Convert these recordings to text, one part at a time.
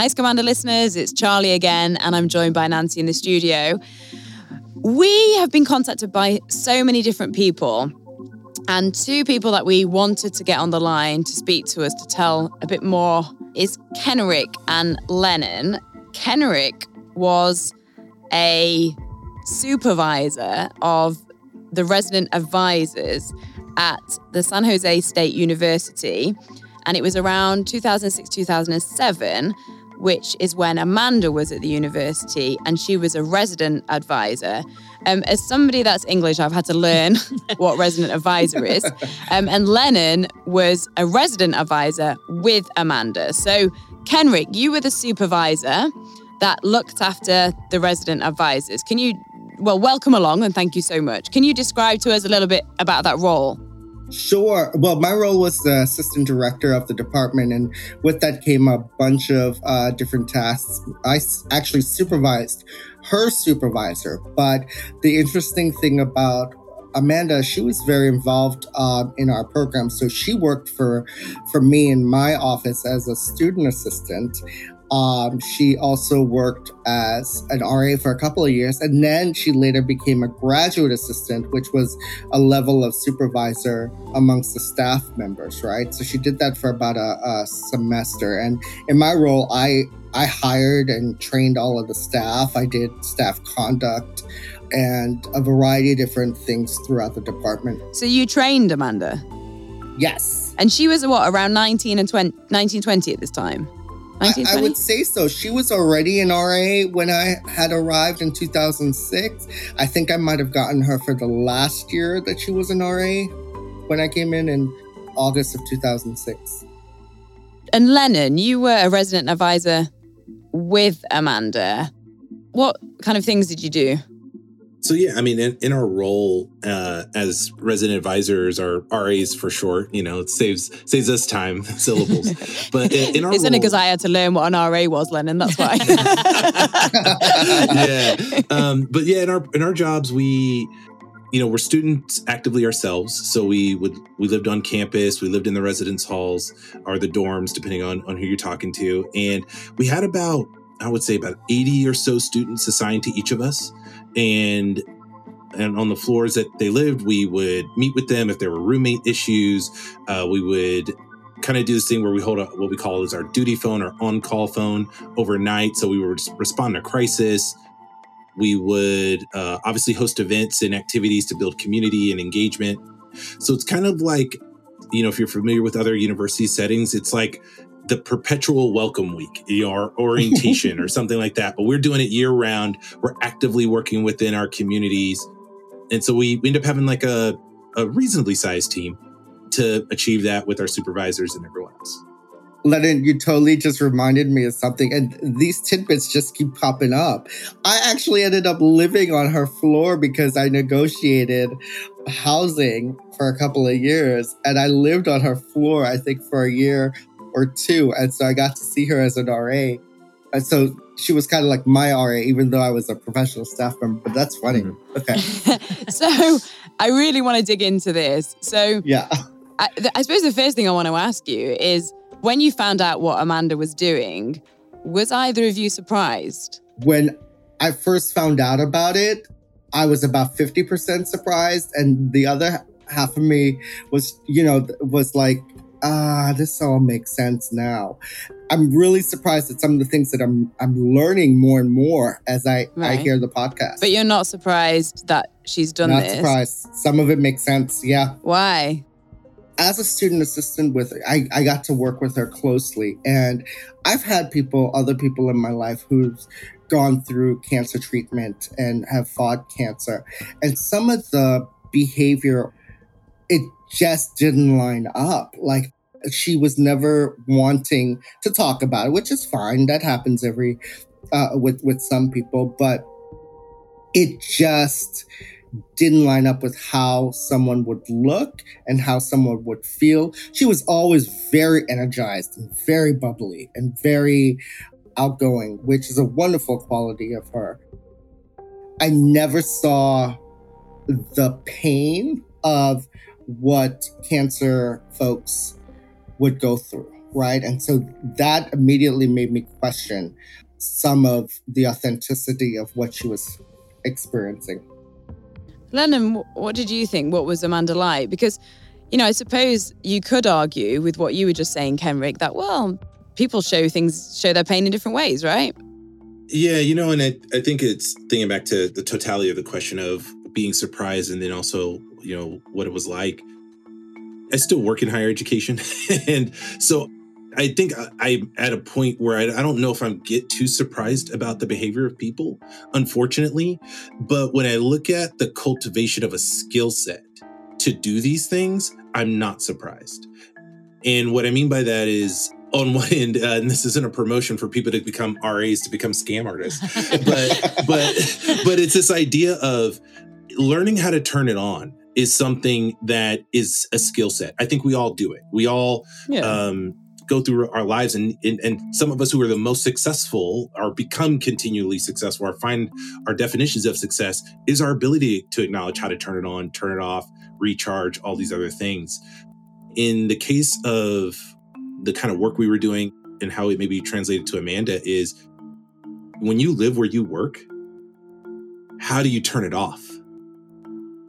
Hi, Scamanda listeners. It's Charlie again, and I'm joined by Nancy in the studio. We have been contacted by so many different people, and two people that we wanted to get on the line to speak to us to tell a bit more is Kenrick and Lennon. Kenrick was a supervisor of the resident advisors at the San Jose State University. And it was around 2006, 2007 which is when Amanda was at the university and she was a resident advisor. Um, as somebody that's English, I've had to learn what resident advisor is. Um, and Lennon was a resident advisor with Amanda. So, Kenrick, you were the supervisor that looked after the resident advisors. Can you, well, welcome along and thank you so much. Can you describe to us a little bit about that role? Sure. Well, my role was the assistant director of the department, and with that came a bunch of uh, different tasks. I actually supervised her supervisor, but the interesting thing about Amanda, she was very involved uh, in our program. So she worked for for me in my office as a student assistant. Um, she also worked as an RA for a couple of years, and then she later became a graduate assistant, which was a level of supervisor amongst the staff members, right? So she did that for about a, a semester. And in my role, I I hired and trained all of the staff. I did staff conduct and a variety of different things throughout the department. So you trained Amanda? Yes. And she was what, around 19 and 20, 19, 20 at this time? I, I, would say so. She was already an RA when I had arrived in 2006. I think I might have gotten her for the last year that she was an RA when I came in in August of 2006. And Lennon, you were a resident advisor with Amanda. What kind of things did you do? So yeah, I mean, in, in our role uh, as resident advisors or RAs for short, you know, it saves saves us time syllables. But in, in our it's only because I had to learn what an RA was, Lennon. That's why. yeah, um, but yeah, in our in our jobs, we you know we're students actively ourselves so we would we lived on campus we lived in the residence halls or the dorms depending on on who you're talking to and we had about i would say about 80 or so students assigned to each of us and and on the floors that they lived, we would meet with them if there were roommate issues. Uh, we would kind of do this thing where we hold a, what we call is our duty phone or on-call phone overnight, so we would respond to crisis. We would uh, obviously host events and activities to build community and engagement. So it's kind of like, you know, if you're familiar with other university settings, it's like the perpetual welcome week or orientation or something like that. But we're doing it year round. We're actively working within our communities. And so we, we end up having like a, a reasonably sized team to achieve that with our supervisors and everyone else. Lennon, you totally just reminded me of something, and these tidbits just keep popping up. I actually ended up living on her floor because I negotiated housing for a couple of years, and I lived on her floor, I think, for a year or two. And so I got to see her as an RA. And so she was kind of like my RA, even though I was a professional staff member. But that's funny. Mm-hmm. Okay. so I really want to dig into this. So, yeah. I, I suppose the first thing I want to ask you is when you found out what Amanda was doing, was either of you surprised? When I first found out about it, I was about 50% surprised. And the other half of me was, you know, was like, ah, this all makes sense now. I'm really surprised at some of the things that I'm I'm learning more and more as I right. I hear the podcast. But you're not surprised that she's done not this. surprised. Some of it makes sense. Yeah. Why? As a student assistant with I, I got to work with her closely and I've had people, other people in my life who've gone through cancer treatment and have fought cancer. And some of the behavior it just didn't line up. Like she was never wanting to talk about it, which is fine. That happens every uh, with with some people, but it just didn't line up with how someone would look and how someone would feel. She was always very energized and very bubbly and very outgoing, which is a wonderful quality of her. I never saw the pain of what cancer folks would go through. right? And so that immediately made me question some of the authenticity of what she was experiencing. Lennon, what did you think? What was Amanda like? Because, you know, I suppose you could argue with what you were just saying, Kenrick, that, well, people show things, show their pain in different ways, right? Yeah, you know, and I, I think it's thinking back to the totality of the question of being surprised and then also, you know, what it was like. I still work in higher education. and so I think I'm at a point where I, I don't know if I'm get too surprised about the behavior of people, unfortunately. But when I look at the cultivation of a skill set to do these things, I'm not surprised. And what I mean by that is, on one end, uh, and this isn't a promotion for people to become RAs to become scam artists, but but but it's this idea of learning how to turn it on is something that is a skill set. I think we all do it. We all yeah. um, go through our lives and, and, and some of us who are the most successful or become continually successful or find our definitions of success is our ability to acknowledge how to turn it on turn it off recharge all these other things in the case of the kind of work we were doing and how it may be translated to amanda is when you live where you work how do you turn it off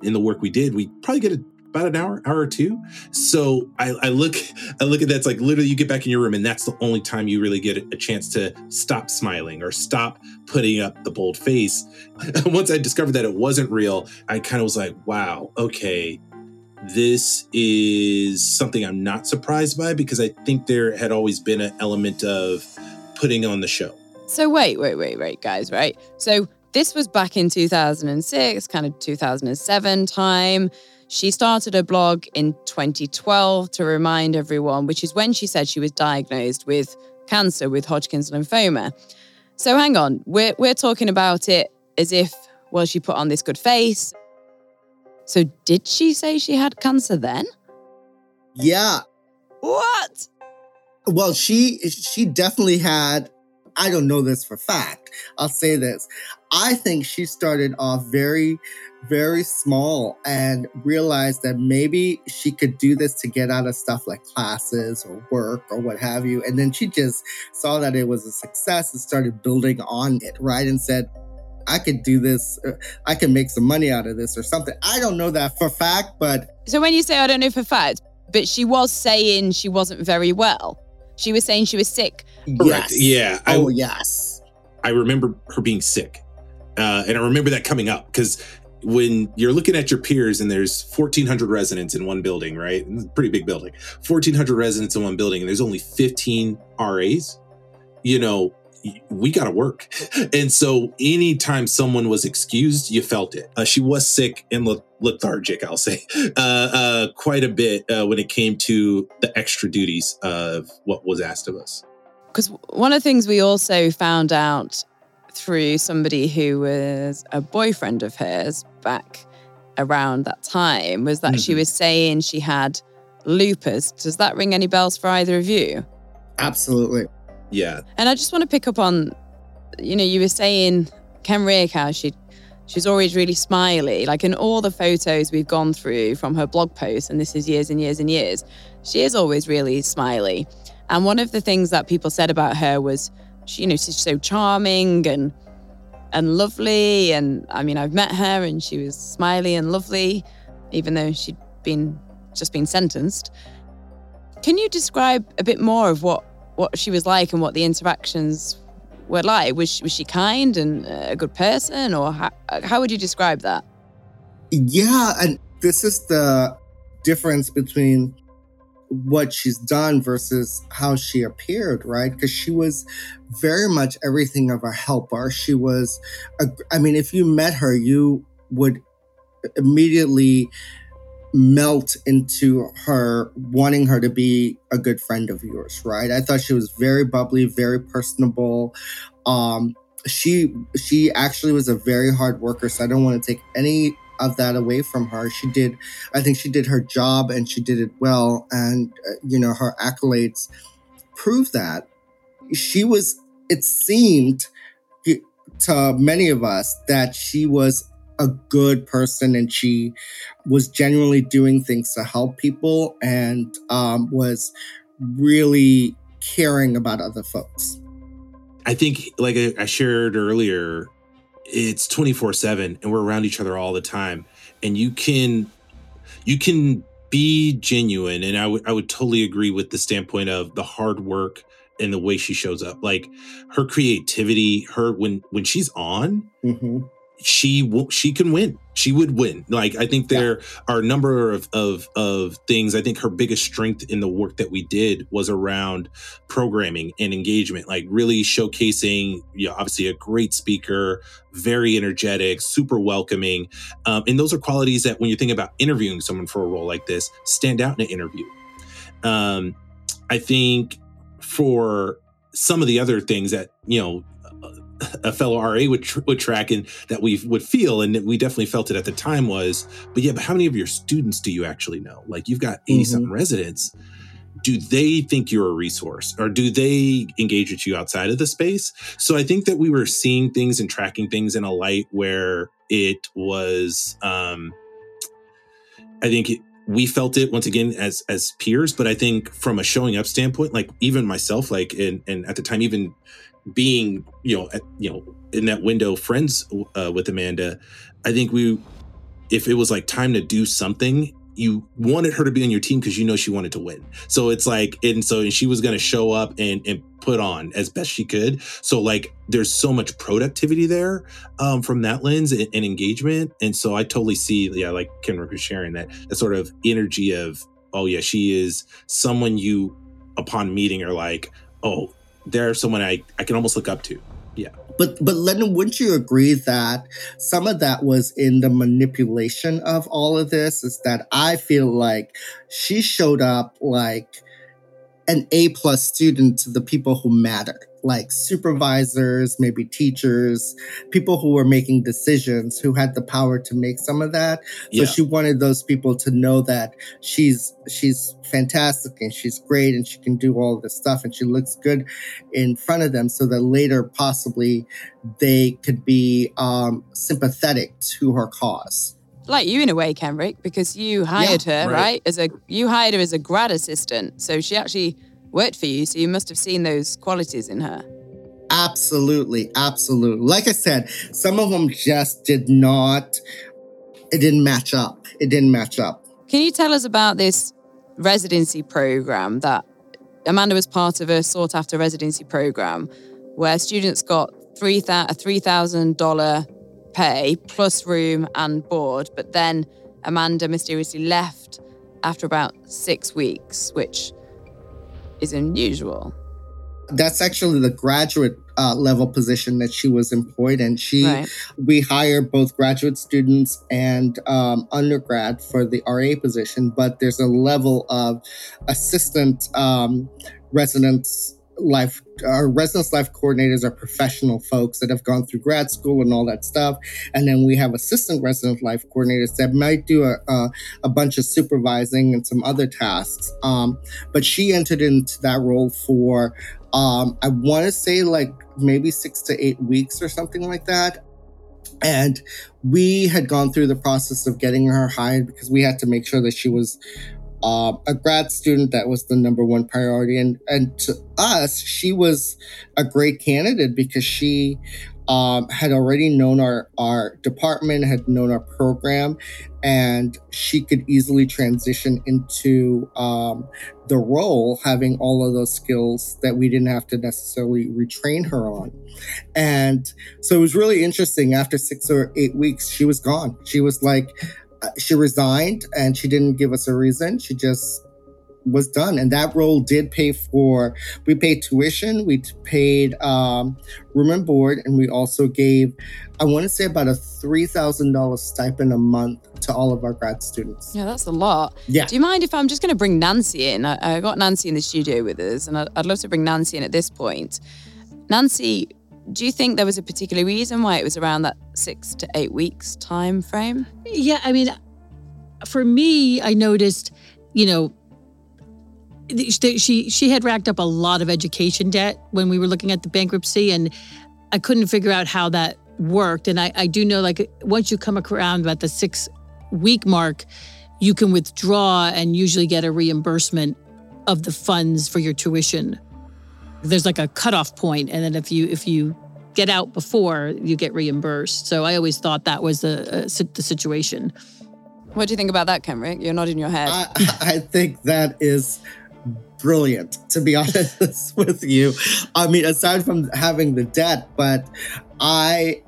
in the work we did we probably get a about an hour, hour or two. So I, I look, I look at that. It's like literally you get back in your room, and that's the only time you really get a chance to stop smiling or stop putting up the bold face. Once I discovered that it wasn't real, I kind of was like, wow, okay, this is something I'm not surprised by because I think there had always been an element of putting on the show. So wait, wait, wait, wait, guys, right? So this was back in 2006, kind of 2007 time. She started a blog in 2012 to remind everyone, which is when she said she was diagnosed with cancer with Hodgkin's lymphoma. So hang on, we're, we're talking about it as if, well, she put on this good face. So did she say she had cancer then? Yeah. What? Well, she she definitely had I don't know this for fact. I'll say this. I think she started off very, very small and realized that maybe she could do this to get out of stuff like classes or work or what have you. And then she just saw that it was a success and started building on it, right? And said, I could do this. Uh, I can make some money out of this or something. I don't know that for fact, but. So when you say I don't know for fact, but she was saying she wasn't very well. She was saying she was sick. Yes. Yeah. Oh, I, yes. I remember her being sick. Uh, and I remember that coming up because when you're looking at your peers and there's 1400 residents in one building, right? Pretty big building. 1400 residents in one building and there's only 15 RAs. You know, we got to work. And so anytime someone was excused, you felt it. Uh, she was sick and lethargic, I'll say, uh, uh, quite a bit uh, when it came to the extra duties of what was asked of us. Because one of the things we also found out through somebody who was a boyfriend of hers back around that time was that mm-hmm. she was saying she had lupus. Does that ring any bells for either of you? Absolutely. Yeah. And I just want to pick up on, you know, you were saying Kenrick how she she's always really smiley. Like in all the photos we've gone through from her blog posts, and this is years and years and years, she is always really smiley. And one of the things that people said about her was, she, you know, she's so charming and and lovely. And I mean, I've met her, and she was smiley and lovely, even though she'd been just been sentenced. Can you describe a bit more of what what she was like and what the interactions were like? Was she, was she kind and a good person, or how, how would you describe that? Yeah, and this is the difference between what she's done versus how she appeared, right? Because she was very much everything of a helper. She was, a, I mean, if you met her, you would immediately melt into her wanting her to be a good friend of yours, right? I thought she was very bubbly, very personable. Um, she she actually was a very hard worker, so I don't want to take any of that away from her. She did, I think she did her job and she did it well, and uh, you know her accolades prove that. She was. It seemed to many of us that she was a good person and she was genuinely doing things to help people and um, was really caring about other folks. I think, like I shared earlier, it's 24 7 and we're around each other all the time. And you can, you can be genuine. And I would, I would totally agree with the standpoint of the hard work and the way she shows up. Like her creativity, her, when, when she's on, mm-hmm she will she can win. She would win. Like i think there yeah. are a number of, of of things. I think her biggest strength in the work that we did was around programming and engagement like really showcasing you know obviously a great speaker very energetic super welcoming um, and those are qualities that when you think about interviewing someone for a role like this stand out in an interview. Um, i think for some of the other things that you know a fellow RA would tr- would track and that we would feel and we definitely felt it at the time was but yeah but how many of your students do you actually know? Like you've got 80 mm-hmm. residents. Do they think you're a resource or do they engage with you outside of the space? So i think that we were seeing things and tracking things in a light where it was um i think it, we felt it once again as as peers but i think from a showing up standpoint like even myself like and and at the time even being you know at, you know in that window friends uh, with Amanda, I think we if it was like time to do something you wanted her to be on your team because you know she wanted to win. So it's like, and so she was going to show up and and put on as best she could. So like, there's so much productivity there um, from that lens and, and, engagement. And so I totally see, yeah, like Kenrick was sharing that that sort of energy of, oh yeah, she is someone you upon meeting are like, oh, they're someone I, I can almost look up to. Yeah. But but Lennon, wouldn't you agree that some of that was in the manipulation of all of this? Is that I feel like she showed up like an A plus student to the people who matter like supervisors, maybe teachers, people who were making decisions who had the power to make some of that. So yeah. she wanted those people to know that she's she's fantastic and she's great and she can do all this stuff and she looks good in front of them so that later possibly they could be um, sympathetic to her cause like you in a way, Kenrick, because you hired yeah, her, right. right? As a you hired her as a grad assistant. So she actually worked for you. So you must have seen those qualities in her. Absolutely. Absolutely. Like I said, some of them just did not, it didn't match up. It didn't match up. Can you tell us about this residency program that Amanda was part of a sought after residency program where students got three a $3,000 pay plus room and board, but then Amanda mysteriously left after about six weeks, which is unusual. That's actually the graduate uh, level position that she was employed in. She, right. we hire both graduate students and um, undergrad for the RA position, but there's a level of assistant um, residents life our residence life coordinators are professional folks that have gone through grad school and all that stuff. And then we have assistant resident life coordinators that might do a, a, a bunch of supervising and some other tasks. Um, but she entered into that role for um, i want to say like maybe six to eight weeks or something like that. And we had gone through the process of getting her hired because we had to make sure that she was uh, a grad student that was the number one priority. And and to us she was a great candidate because she um, had already known our our department had known our program and she could easily transition into um, the role having all of those skills that we didn't have to necessarily retrain her on. And so it was really interesting. After six or eight weeks she was gone. She was like she resigned and she didn't give us a reason. She just was done. And that role did pay for, we paid tuition, we paid um, room and board, and we also gave, I want to say about a $3,000 stipend a month to all of our grad students. Yeah, that's a lot. Yeah. Do you mind if I'm just going to bring Nancy in? I, I got Nancy in the studio with us, and I'd, I'd love to bring Nancy in at this point. Nancy, do you think there was a particular reason why it was around that six to eight weeks time frame? Yeah, I mean, for me, I noticed, you know, she she had racked up a lot of education debt when we were looking at the bankruptcy, and I couldn't figure out how that worked. And I, I do know, like, once you come around about the six week mark, you can withdraw and usually get a reimbursement of the funds for your tuition. There's like a cutoff point, and then if you if you get out before, you get reimbursed. So I always thought that was the uh, the situation. What do you think about that, Kenrick? You're nodding your head. I, I think that is brilliant, to be honest with you. I mean, aside from having the debt, but I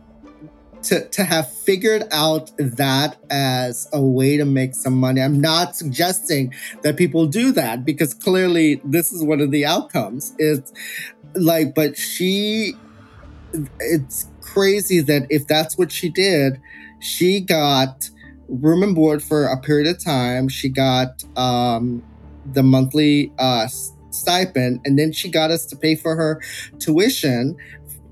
to, to have figured out that as a way to make some money. I'm not suggesting that people do that because clearly this is one of the outcomes. It's like, but she, it's crazy that if that's what she did, she got room and board for a period of time. She got um, the monthly uh, stipend, and then she got us to pay for her tuition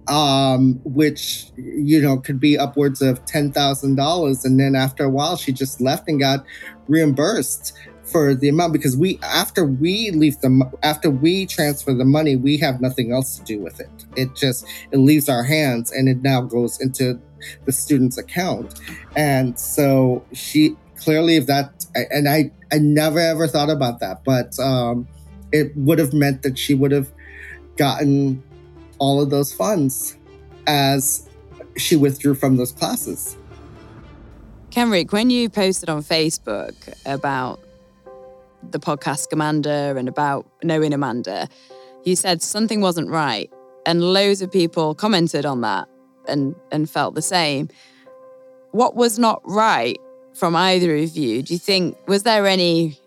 um, which you know could be upwards of ten thousand dollars, and then after a while, she just left and got reimbursed for the amount because we after we leave the after we transfer the money, we have nothing else to do with it. It just it leaves our hands, and it now goes into the student's account, and so she clearly if that and I I never ever thought about that, but um, it would have meant that she would have gotten all of those funds as she withdrew from those classes. Kenrick, when you posted on Facebook about the podcast Amanda and about knowing Amanda, you said something wasn't right. And loads of people commented on that and, and felt the same. What was not right from either of you? Do you think, was there any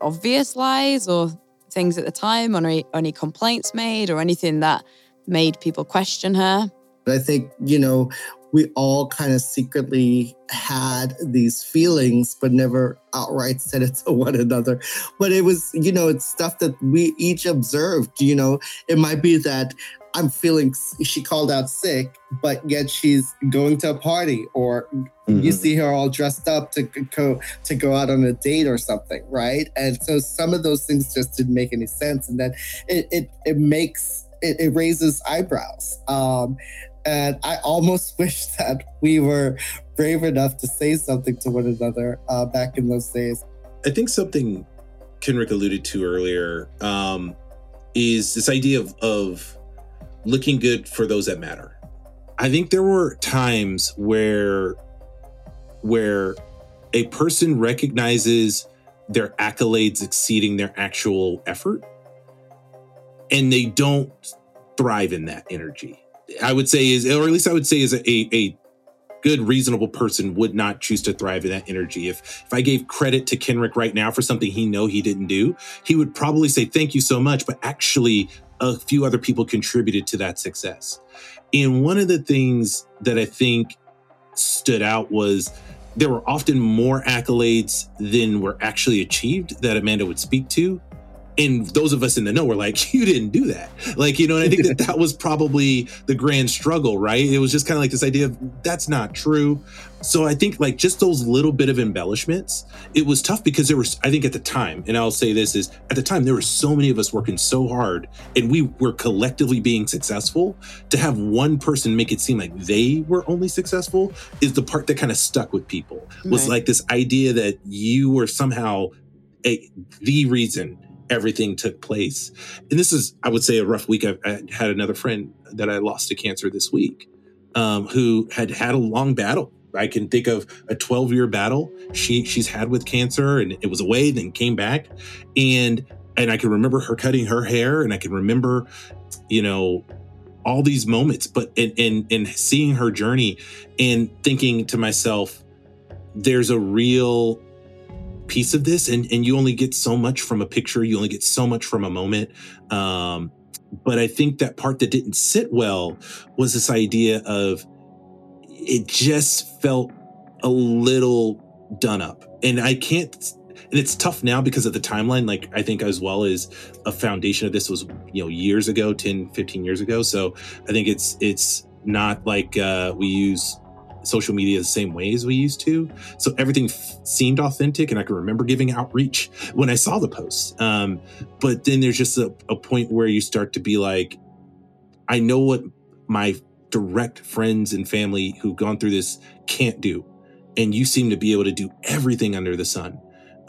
obvious lies or things at the time, or any, any complaints made, or anything that made people question her. I think, you know, we all kind of secretly had these feelings, but never outright said it to one another. But it was, you know, it's stuff that we each observed. You know, it might be that I'm feeling, she called out sick, but yet she's going to a party, or mm-hmm. you see her all dressed up to go to go out on a date or something, right? And so some of those things just didn't make any sense, and then it it, it makes it, it raises eyebrows. Um, and I almost wish that we were brave enough to say something to one another uh, back in those days. I think something Kenrick alluded to earlier um, is this idea of, of looking good for those that matter. I think there were times where where a person recognizes their accolades exceeding their actual effort and they don't thrive in that energy. I would say is, or at least I would say is a, a good, reasonable person would not choose to thrive in that energy. If if I gave credit to Kenrick right now for something he know he didn't do, he would probably say thank you so much, but actually a few other people contributed to that success. And one of the things that I think stood out was there were often more accolades than were actually achieved that Amanda would speak to and those of us in the know were like you didn't do that. Like you know and i think that that was probably the grand struggle right? It was just kind of like this idea of that's not true. So i think like just those little bit of embellishments it was tough because there was i think at the time and i'll say this is at the time there were so many of us working so hard and we were collectively being successful to have one person make it seem like they were only successful is the part that kind of stuck with people. Was right. like this idea that you were somehow a, the reason everything took place. And this is, I would say, a rough week. I, I had another friend that I lost to cancer this week um, who had had a long battle. I can think of a 12 year battle she she's had with cancer, and it was away, then came back, and and I can remember her cutting her hair, and I can remember, you know, all these moments. But in in, in seeing her journey, and thinking to myself, there's a real piece of this and and you only get so much from a picture you only get so much from a moment. Um but i think that part that didn't sit well was this idea of it just felt a little done up. And i can't and it's tough now because of the timeline like i think as well as a foundation of this was you know years ago 10 15 years ago. So i think it's it's not like uh we use social media the same way as we used to. So everything f- seemed authentic, and I can remember giving outreach when I saw the posts. Um, but then there's just a, a point where you start to be like, I know what my direct friends and family who've gone through this can't do. And you seem to be able to do everything under the sun.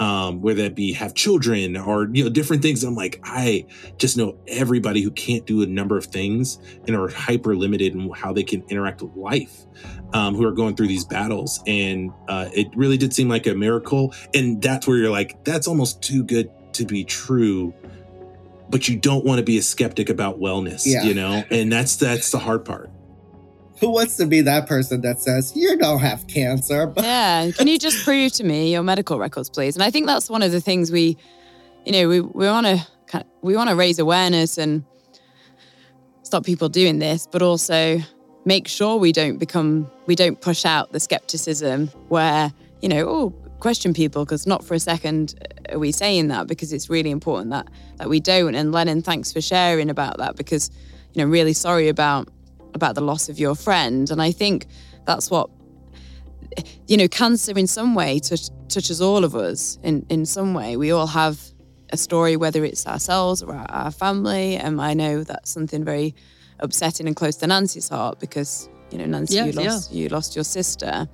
Um, whether that be have children or you know different things. I'm like, I just know everybody who can't do a number of things and are hyper limited in how they can interact with life, um, who are going through these battles, and uh, it really did seem like a miracle. And that's where you're like, that's almost too good to be true. But you don't want to be a skeptic about wellness, Yeah. you know, and that's that's the hard part. Who wants to be that person that says you don't have cancer? Yeah. Can you just prove to me your medical records, please? And I think that's one of the things we, you know, we, we want to we want to raise awareness and stop people doing this, but also make sure we don't become we don't push out the skepticism where you know oh question people because not for a second are we saying that because it's really important that that we don't and Lennon thanks for sharing about that because you know really sorry about about the loss of your friend and I think that's what you know, cancer in some way touch, touches all of us in, in some way. We all have a story, whether it's ourselves or our, our family. And I know that's something very upsetting and close to Nancy's heart because, you know, Nancy, Yeah, you lost you lost your sister.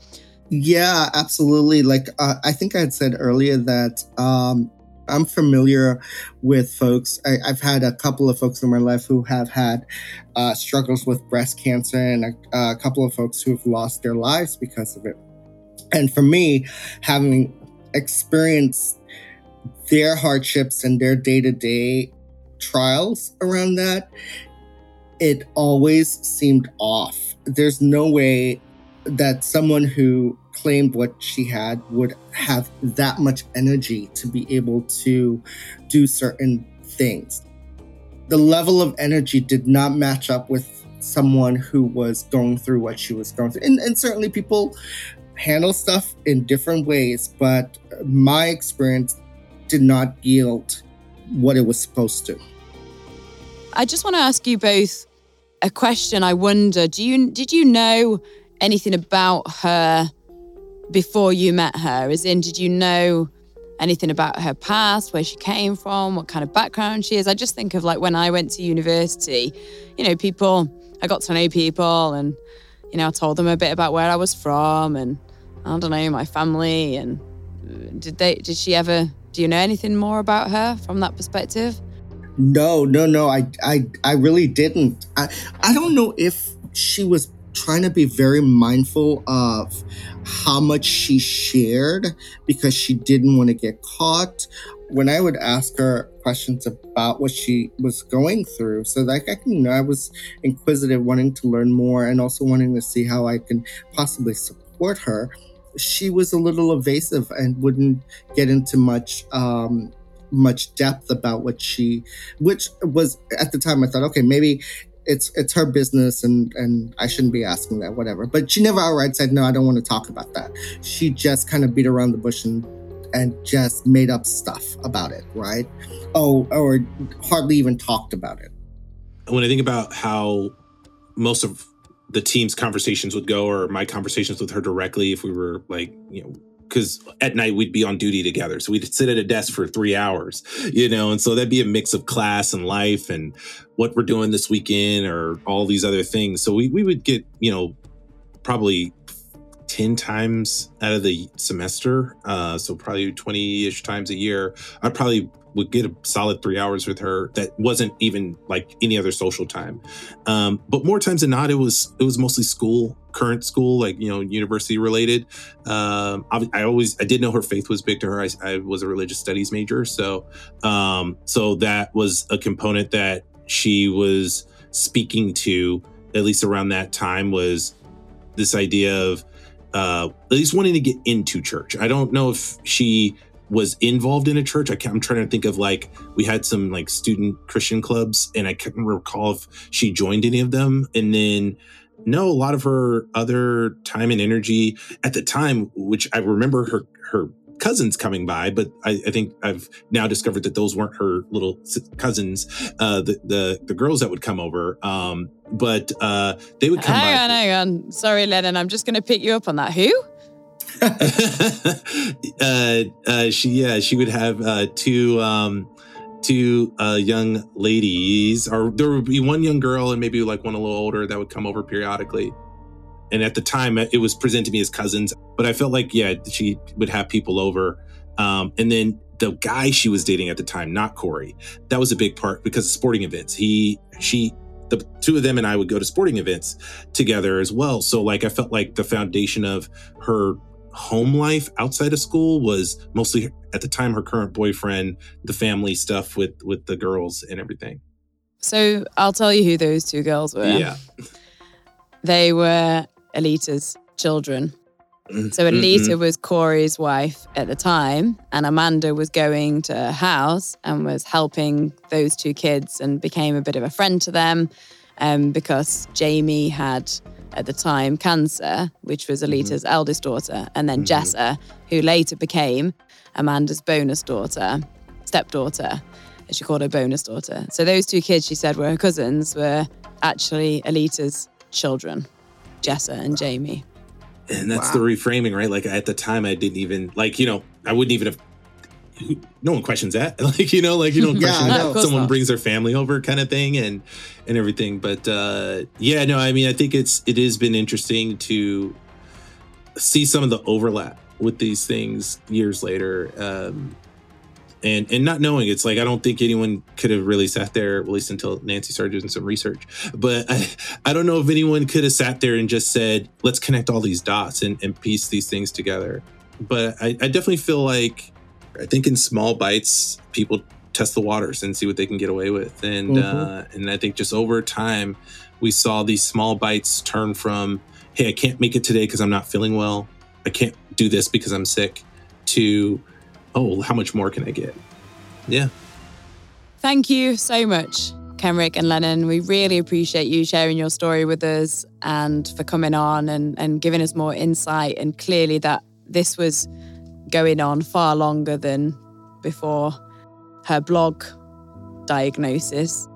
Yeah, absolutely. Like uh, I think I had said earlier that um, I'm familiar with folks. I, I've had a couple of folks in my life who have had uh, struggles with breast cancer, and a, a couple of folks who have lost their lives because of it. And for me, having experienced their hardships and their day to day trials around that, it always seemed off. There's no way that someone who claimed what she had would have that much energy to be able to do certain things. The level of energy did not match up with someone who was going through what she was going through. And, and certainly people handle stuff in different ways, but my experience did not yield what it was supposed to. I just want to ask you both a question. I wonder, do you did you know anything about her before you met her? As in, did you know anything about her past, where she came from, what kind of background she is? I just think of like when I went to university, you know, people, I got to know people and, you know, I told them a bit about where I was from and I don't know, my family. And uh, did they, did she ever, do you know anything more about her from that perspective? No, no, no. I, I, I really didn't. I, I don't know if she was trying to be very mindful of how much she shared because she didn't want to get caught. When I would ask her questions about what she was going through, so like I can, you know, I was inquisitive, wanting to learn more, and also wanting to see how I can possibly support her. She was a little evasive and wouldn't get into much um, much depth about what she which was at the time i thought okay maybe it's it's her business and and i shouldn't be asking that whatever. But she never outright said no i don't want to talk about that. She just kind of beat around the bush and and just made up stuff about it right? Oh or hardly even talked about it. When I think about how most of the team's conversations would go, or my conversations with her directly, if we were like, you know, because at night we'd be on duty together. So we'd sit at a desk for three hours, you know, and so that'd be a mix of class and life and what we're doing this weekend or all these other things. So we, we would get, you know, probably 10 times out of the semester. Uh, so probably 20 ish times a year. I probably would get a solid three hours with her that wasn't even like any other social time. Um, but more times than not, it was, it was mostly school, current school, like, you know, university related. Um, I, I always, I did know her faith was big to her. I, I was a religious studies major. So, um, so that was a component that she was speaking to, at least around that time, was this idea of, uh, at least wanting to get into church. I don't know if she was involved in a church. I can't, I'm trying to think of like we had some like student Christian clubs, and I can't recall if she joined any of them. And then no, a lot of her other time and energy at the time, which I remember her her cousins coming by, but I, I think I've now discovered that those weren't her little cousins, uh, the the the girls that would come over. Um, but uh, they would come by. Hang on, hang on. Sorry, Lennon. I'm just going to pick you up on that. Who? uh, uh, she yeah she would have uh, two um, two uh, young ladies, or there would be one young girl and maybe like one a little older that would come over periodically. And at the time, it was presented to me as cousins, but I felt like yeah she would have people over Um, and then the guy she was dating at the time, not Corey, that was a big part because of sporting events. He, she, the two of them and I would go to sporting events together as well. So like I felt like the foundation of her home life outside of school was mostly at the time her current boyfriend, the family stuff with with the girls and everything. So I'll tell you who those two girls were. Yeah. They were Alita's children. Mm-hmm. So Alita was Corey's wife at the time, and Amanda was going to her house and was helping those two kids and became a bit of a friend to them um, because Jamie had at the time cancer, which was Alita's eldest daughter, and then Jessa, who later became Amanda's bonus daughter, stepdaughter. As she called her bonus daughter. So those two kids, she said, were her cousins, were actually Alita's children, Jessa and Jamie. And that's the reframing, right? Like at the time, I didn't even like, you know, I wouldn't even have. No one questions that, like you know, like you don't question that know. Someone not. brings their family over, kind of thing, and and everything. But uh yeah, no, I mean, I think it's it has been interesting to see some of the overlap with these things years later, um, and and not knowing it's like I don't think anyone could have really sat there, at least until Nancy started doing some research. But I, I don't know if anyone could have sat there and just said, let's connect all these dots and, and piece these things together. But I, I definitely feel like I think in small bites, people test the waters and see what they can get away with. And uh, and I think just over time, we saw these small bites turn from, hey, I can't make it today because I'm not feeling well. I can't do this because I'm sick, to, oh, how much more can I get? Yeah. Thank you so much, Kenrick and Lennon. We really appreciate you sharing your story with us and for coming on and, and giving us more insight. And clearly, that this was going on far longer than before her blog diagnosis.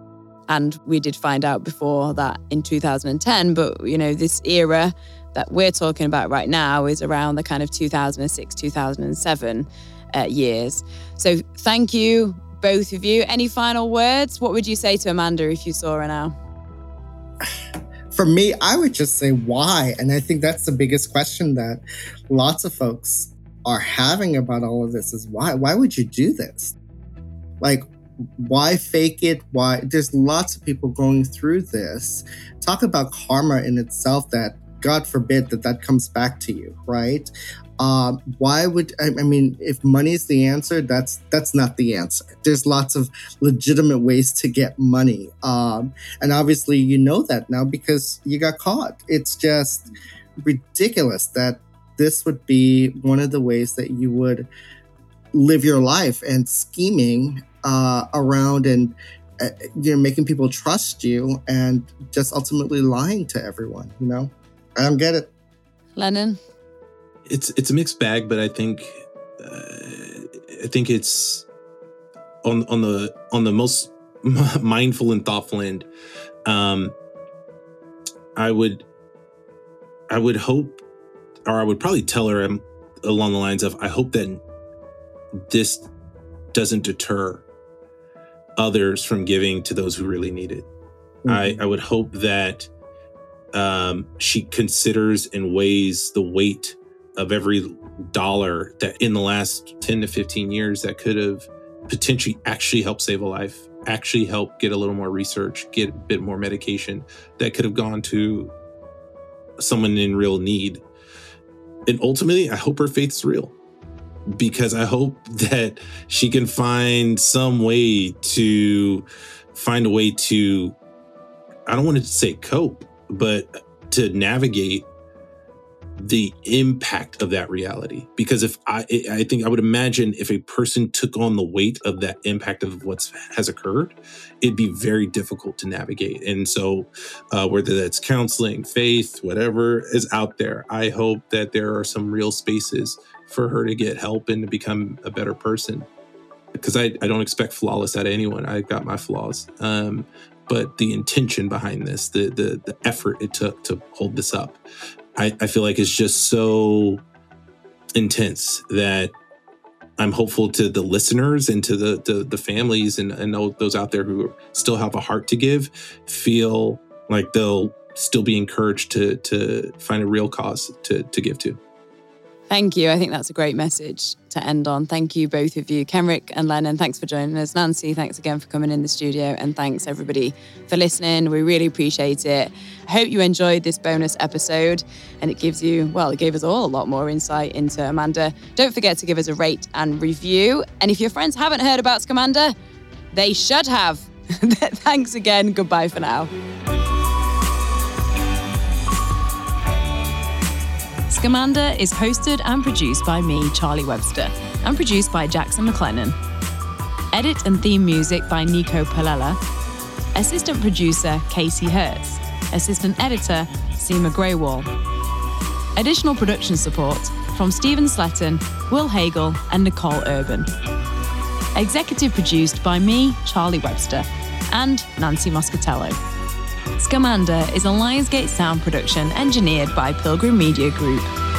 And we did find out before that in 2010. But, you know, this era that we're talking about right now is around the kind of 2006, 2007 uh, years. So thank you, both of you. Any final words? What would you say to Amanda if you saw her now? For me, I would just say why. And I think that's the biggest question that lots of folks are having about all of this is why? Why would you do this? Like, why fake it? Why? There's lots of people going through this. Talk about karma in itself that, God forbid, that that comes back to you, right? Um, why would I, I mean if money is the answer that's that's not the answer there's lots of legitimate ways to get money um, and obviously you know that now because you got caught it's just ridiculous that this would be one of the ways that you would live your life and scheming uh, around and uh, you know making people trust you and just ultimately lying to everyone you know i don't get it Lennon? it's it's a mixed bag, but I think uh, I think it's on on the on the most mindful and thoughtful end. Um, I would I would hope, or I would probably tell her um, along the lines of, I hope that this doesn't deter others from giving to those who really need it. I, I would hope that um, she considers and weighs the weight of every dollar that in the last 10 to 15 years that could have potentially actually helped save a life, actually help get a little more research, get a bit more medication that could have gone to someone in real need. And ultimately, I hope her faith's real. Because I hope that she can find some way to find a way to I don't want to say cope, but to navigate the impact of that reality. Because if I, I think I would imagine if a person took on the weight of that impact of what's has occurred, it'd be very difficult to navigate. And so, uh, whether that's counseling, faith, whatever is out there, I hope that there are some real spaces for her to get help and to become a better person. Because I, I don't expect flawless out of anyone. i've got my flaws. Um, but the intention behind this, the the the effort it took to hold this up, I, I feel like is just so intense that I'm hopeful to the listeners and to the the, the families and, and those out there who still have a heart to give feel like they'll still be encouraged to to find a real cause to to give to. Thank you. I think that's a great message to end on. Thank you, both of you. Kenrick and Lennon, thanks for joining us. Nancy, thanks again for coming in the studio. And thanks, everybody, for listening. We really appreciate it. I hope you enjoyed this bonus episode and it gives you, well, it gave us all a lot more insight into Amanda. Don't forget to give us a rate and review. And if your friends haven't heard about Scamanda, they should have. thanks again. Goodbye for now. Scamanda is hosted and produced by me, Charlie Webster, and produced by Jackson McLennan. Edit and theme music by Nico Palella. Assistant producer Casey Hertz. Assistant editor Seema Greywall. Additional production support from Stephen Sletton, Will Hagel, and Nicole Urban. Executive produced by me, Charlie Webster, and Nancy Moscatello. Scamanda is a Lionsgate sound production engineered by Pilgrim Media Group.